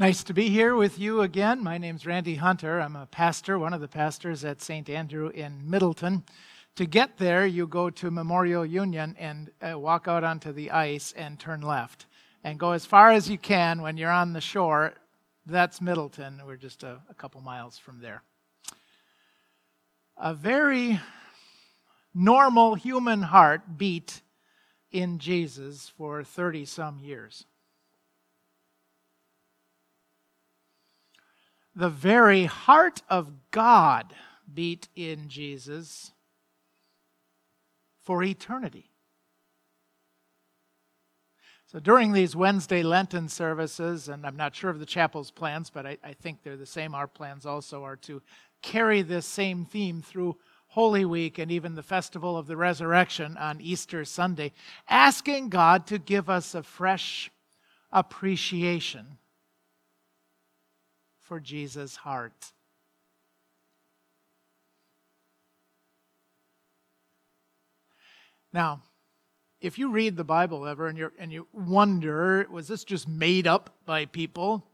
Nice to be here with you again. My name's Randy Hunter. I'm a pastor, one of the pastors at St. Andrew in Middleton. To get there, you go to Memorial Union and uh, walk out onto the ice and turn left and go as far as you can when you're on the shore. That's Middleton. We're just a, a couple miles from there. A very normal human heart beat in Jesus for 30 some years. The very heart of God beat in Jesus for eternity. So during these Wednesday Lenten services, and I'm not sure of the chapel's plans, but I, I, think they're the same. Our plans also are to carry this same theme through Holy Week and even the Festival of the Resurrection on Easter Sunday, asking God to give us a fresh appreciation for Jesus' heart. Now, if you read the Bible ever and, you and you wonder, was this just made up by people?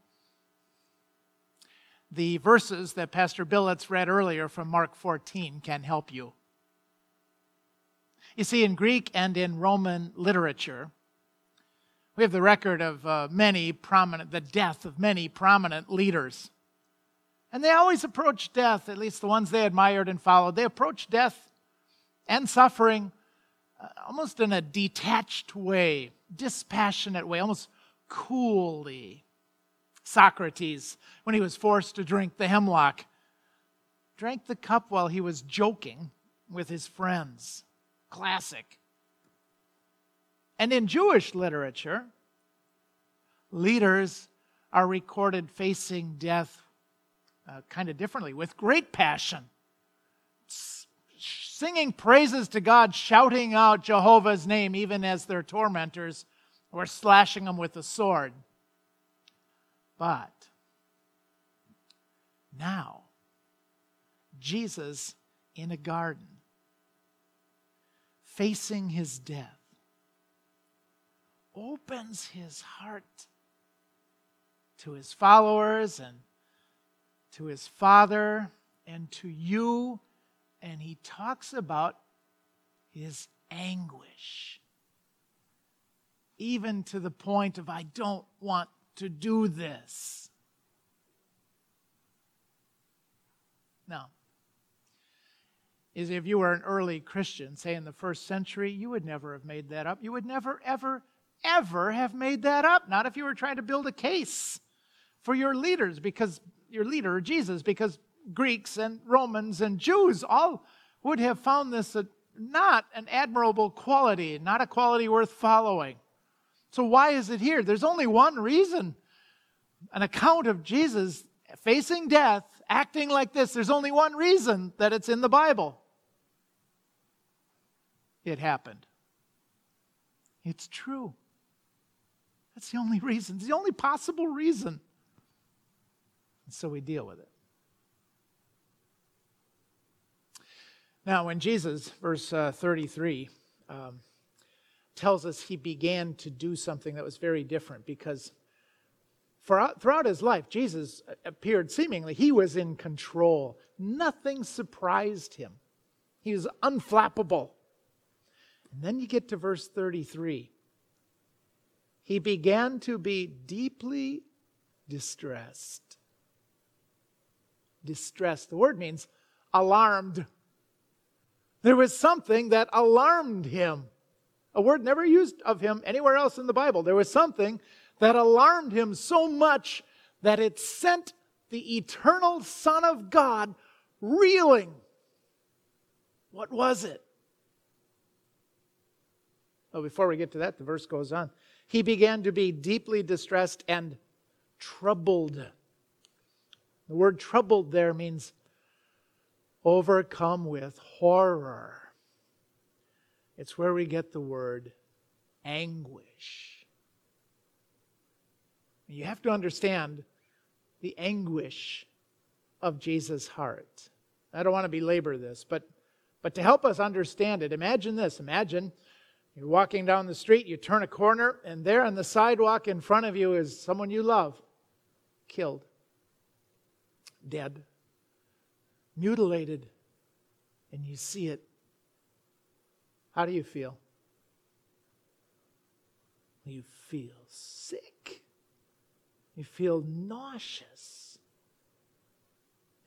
The verses that Pastor Billets read earlier from Mark 14 can help you. You see, in Greek and in Roman literature, we have the record of uh, many prominent, the death of many prominent leaders. And they always approached death, at least the ones they admired and followed, they approached death and suffering uh, almost in a detached way, dispassionate way, almost coolly. Socrates, when he was forced to drink the hemlock, drank the cup while he was joking with his friends. Classic. And in Jewish literature, leaders are recorded facing death uh, kind of differently, with great passion, singing praises to God, shouting out Jehovah's name, even as their tormentors were slashing them with a sword. But now, Jesus in a garden, facing his death opens his heart to his followers and to his father and to you, and he talks about his anguish, even to the point of, I don't want to do this. Now, is if you were an early Christian, say in the first century, you would never have made that up. You would never, ever ever have made that up. Not if you were trying to build a case for your leaders, because your leader, Jesus, because Greeks and Romans and Jews all would have found this a, not an admirable quality, not a quality worth following. So, why is it here? There's only one reason an account of Jesus facing death, acting like this. There's only one reason that it's in the Bible it happened. It's true. That's the only reason. It's the only possible reason. And so we deal with it. Now, when Jesus, verse uh, 33, um, tells us he began to do something that was very different because for, throughout his life, Jesus appeared seemingly, he was in control. Nothing surprised him, he was unflappable. And then you get to verse 33 he began to be deeply distressed. Distressed. The word means alarmed. There was something that alarmed him. A word never used of him anywhere else in the Bible. There was something that alarmed him so much that it sent the eternal Son of God reeling. What was it? Well, before we get to that, the verse goes on he began to be deeply distressed and troubled. The word troubled there means overcome with horror. It's where we get the word anguish. You have to understand the anguish of Jesus' heart. I don't want to belabor this, but, but to help us understand it, imagine this. Imagine you're walking down the street, you turn a corner, and there on the sidewalk in front of you is someone you love. killed, dead, mutilated, and you see it, how do you feel? You feel sick. You feel nauseous.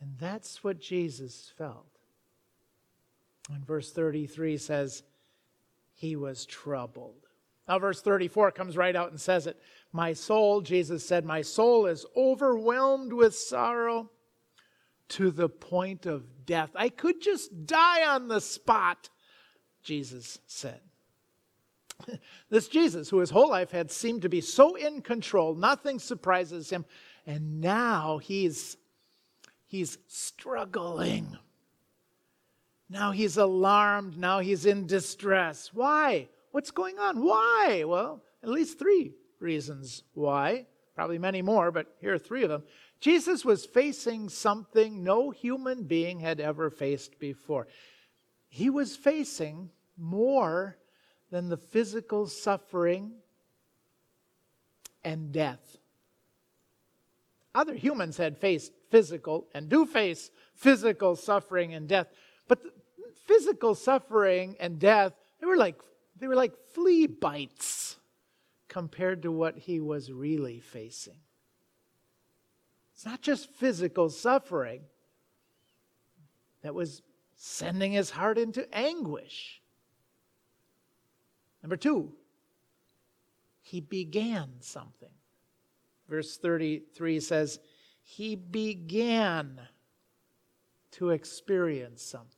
And that's what Jesus felt. And verse 33 says, He was troubled. Now, verse 34 comes right out and says it. My soul, Jesus said, my soul is overwhelmed with sorrow to the point of death. I could just die on the spot, Jesus said. this Jesus, who his whole life had seemed to be so in control, nothing surprises him, and now he's he's struggling. Now he's alarmed, now he's in distress. Why? What's going on? Why? Well, at least three reasons why. Probably many more, but here are three of them. Jesus was facing something no human being had ever faced before. He was facing more than the physical suffering and death. Other humans had faced physical and do face physical suffering and death, but physical suffering and death, they were like they were like flea bites compared to what he was really facing. It's not just physical suffering that was sending his heart into anguish. Number two, he began something. Verse 33 says, He began to experience something.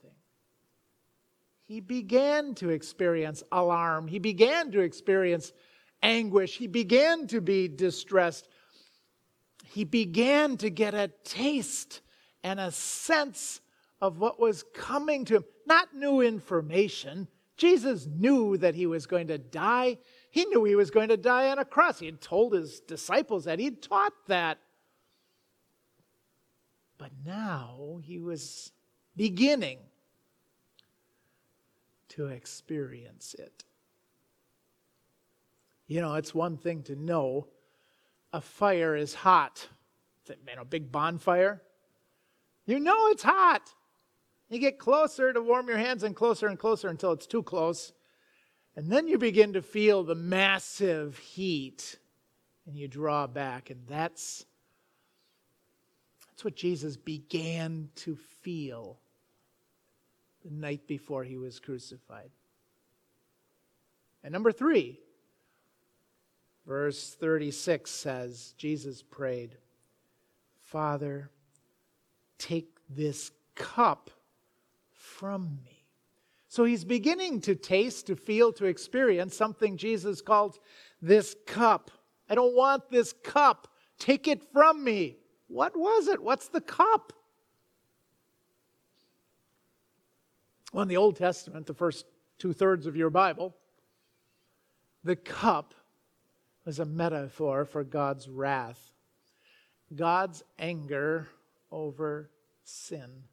He began to experience alarm. He began to experience anguish. He began to be distressed. He began to get a taste and a sense of what was coming to him. Not new information, Jesus knew that he was going to die. He knew he was going to die on a cross. He had told his disciples that, he had taught that. But now he was beginning to experience it. You know, it's one thing to know a fire is hot. You know, big bonfire. You know it's hot. You get closer to warm your hands and closer and closer until it's too close. And then you begin to feel the massive heat and you draw back. And that's, that's what Jesus began to feel the night before he was crucified. And number three, verse 36 says, Jesus prayed, Father, take this cup from me. So he's beginning to taste, to feel, to experience something Jesus called this cup. I don't want this cup. Take it from me. What was it? What's the cup? Well, in the Old Testament, the first two thirds of your Bible, the cup was a metaphor for God's wrath, God's anger over sin.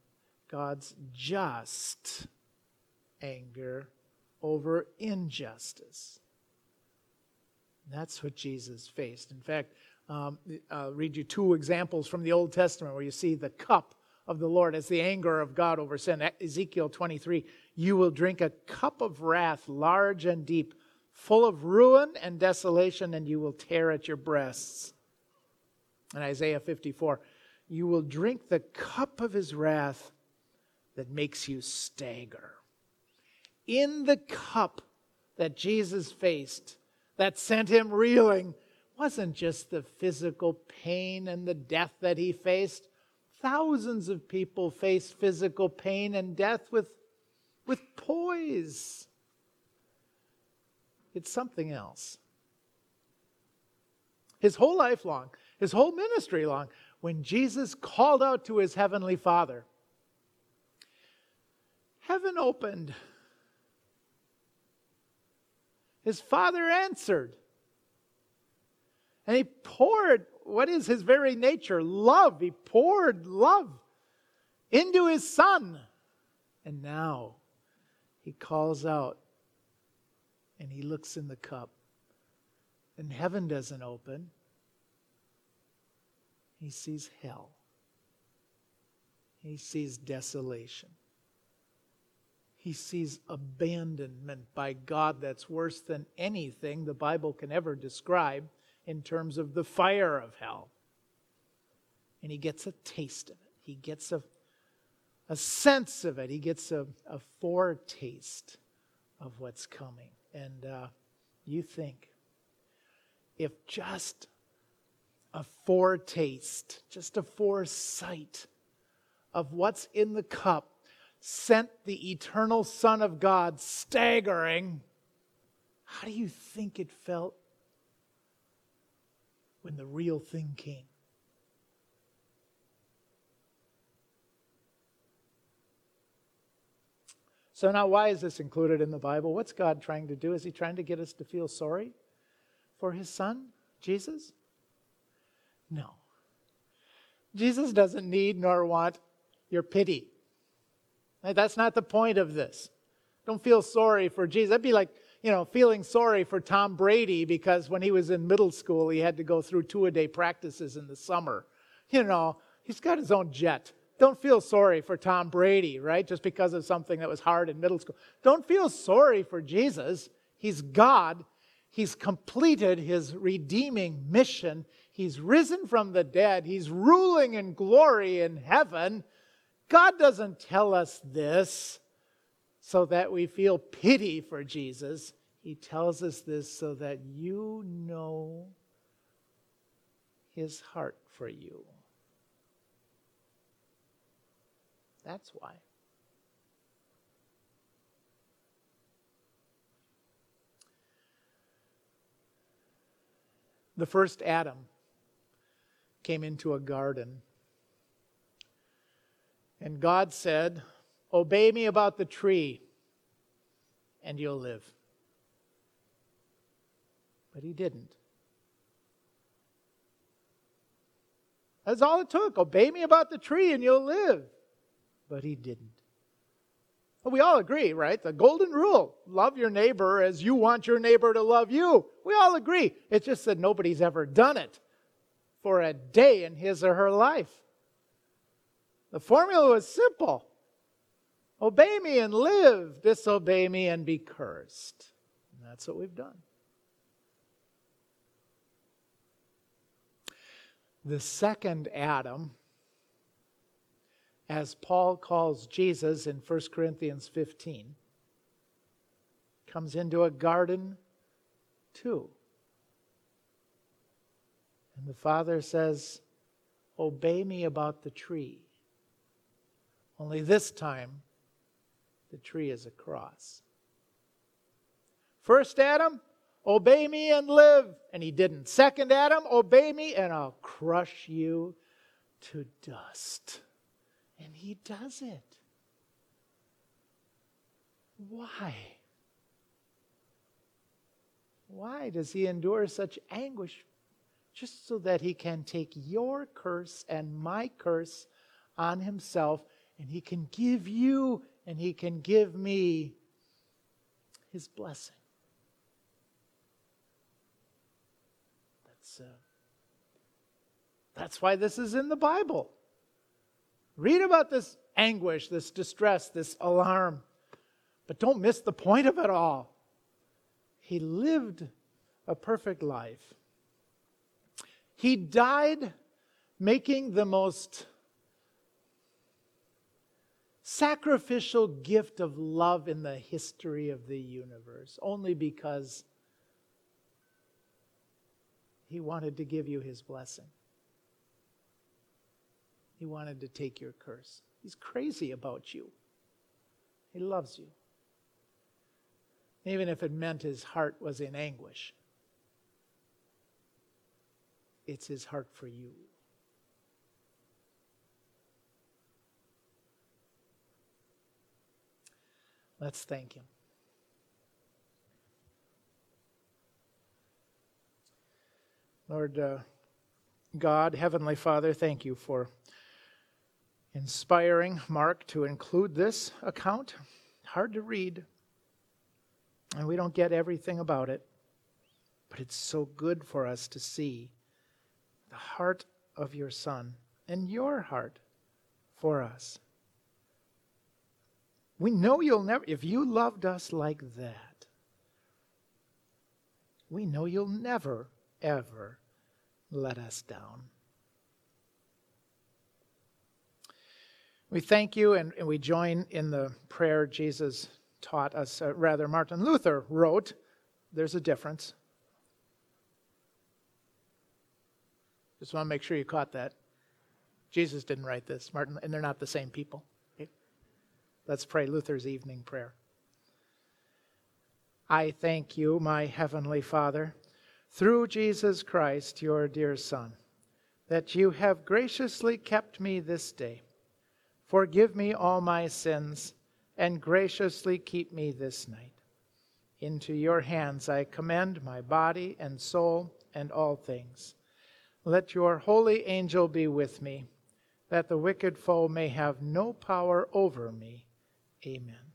God's just anger over injustice. That's what Jesus faced. In fact, um, I'll read you two examples from the Old Testament where you see the cup of the Lord as the anger of God over sin. Ezekiel 23 You will drink a cup of wrath, large and deep, full of ruin and desolation, and you will tear at your breasts. And Isaiah 54 You will drink the cup of his wrath that makes you stagger. In the cup that Jesus faced, that sent him reeling, wasn't just the physical pain and the death that he faced. Thousands of people face physical pain and death with, with poise. It's something else. His whole life long, his whole ministry long, when Jesus called out to his heavenly Father, heaven opened. His father answered. And he poured what is his very nature love. He poured love into his son. And now he calls out and he looks in the cup. And heaven doesn't open. he sees hell. He sees desolation. He sees abandonment by God that's worse than anything the Bible can ever describe in terms of the fire of hell. And he gets a taste of it. He gets a, a sense of it. He gets a, a foretaste of what's coming. And uh, you think, if just a foretaste, just a foresight of what's in the cup sent the eternal Son of God staggering, how do you think it felt when the real thing came? So, now why is this included in the Bible? What's God trying to do? Is He trying to get us to feel sorry for His Son, Jesus? No. Jesus doesn't need nor want your pity. That's not the point of this. Don't feel sorry for Jesus. That'd be like, you know, feeling sorry for Tom Brady because when he was in middle school, he had to go through two a day practices in the summer. You know, he's got his own jet. Don't feel sorry for Tom Brady, right? Just because of something that was hard in middle school. Don't feel sorry for Jesus. He's God. He's completed his redeeming mission. He's risen from the dead. He's ruling in glory in heaven. God doesn't tell us this so that we feel pity for Jesus. He tells us this so that you know his heart for you. That's why. The first Adam came into a garden. And God said, Obey me about the tree, and you'll live. But he didn't. That's all it took. Obey me about the tree, and you'll live but he didn't. Well, we all agree, right? The golden rule love your neighbor as you want your neighbor to love you. We all agree. It's just that nobody's ever done it for a day in his or her life. The formula was simple obey me and live, disobey me and be cursed. And that's what we've done. The second Adam as Paul calls Jesus in 1 Corinthians 15, comes into a garden too. And the Father says, Obey me about the tree. Only this time, the tree is a cross. First Adam, obey me and live. And he didn't. Second Adam, obey me and I'll crush you to dust. And he does it. Why? Why does he endure such anguish? Just so that he can take your curse and my curse on himself, and he can give you and he can give me his blessing. That's, uh, that's why this is in the Bible. Read about this anguish, this distress, this alarm, but don't miss the point of it all. He lived a perfect life. He died making the most sacrificial gift of love in the history of the universe, only because he wanted to give you his blessing. He wanted to take your curse. He's crazy about you. He loves you. Even if it meant his heart was in anguish, it's his heart for you. Let's thank him. Lord uh, God, Heavenly Father, thank you for inspiring Mark to include this account. Hard to read, and we don't get everything about it, but it's so good for us to see the heart of your Son and your heart for us. We know you'll never, if you loved us like that, we know you'll never, ever let us down. We thank you and, and we join in the prayer Jesus taught us, uh, rather, Martin Luther wrote. There's a difference. Just want to make sure you caught that. Jesus didn't write this, Martin, and they're not the same people. Let's pray Luther's evening prayer. I thank you, my heavenly Father, through Jesus Christ, your dear Son, that you have graciously kept me this day. Forgive me all my sins and graciously keep me this night. Into your hands I commend my body and soul and all things. Let your holy angel be with me, that the wicked foe may have no power over me. Amen.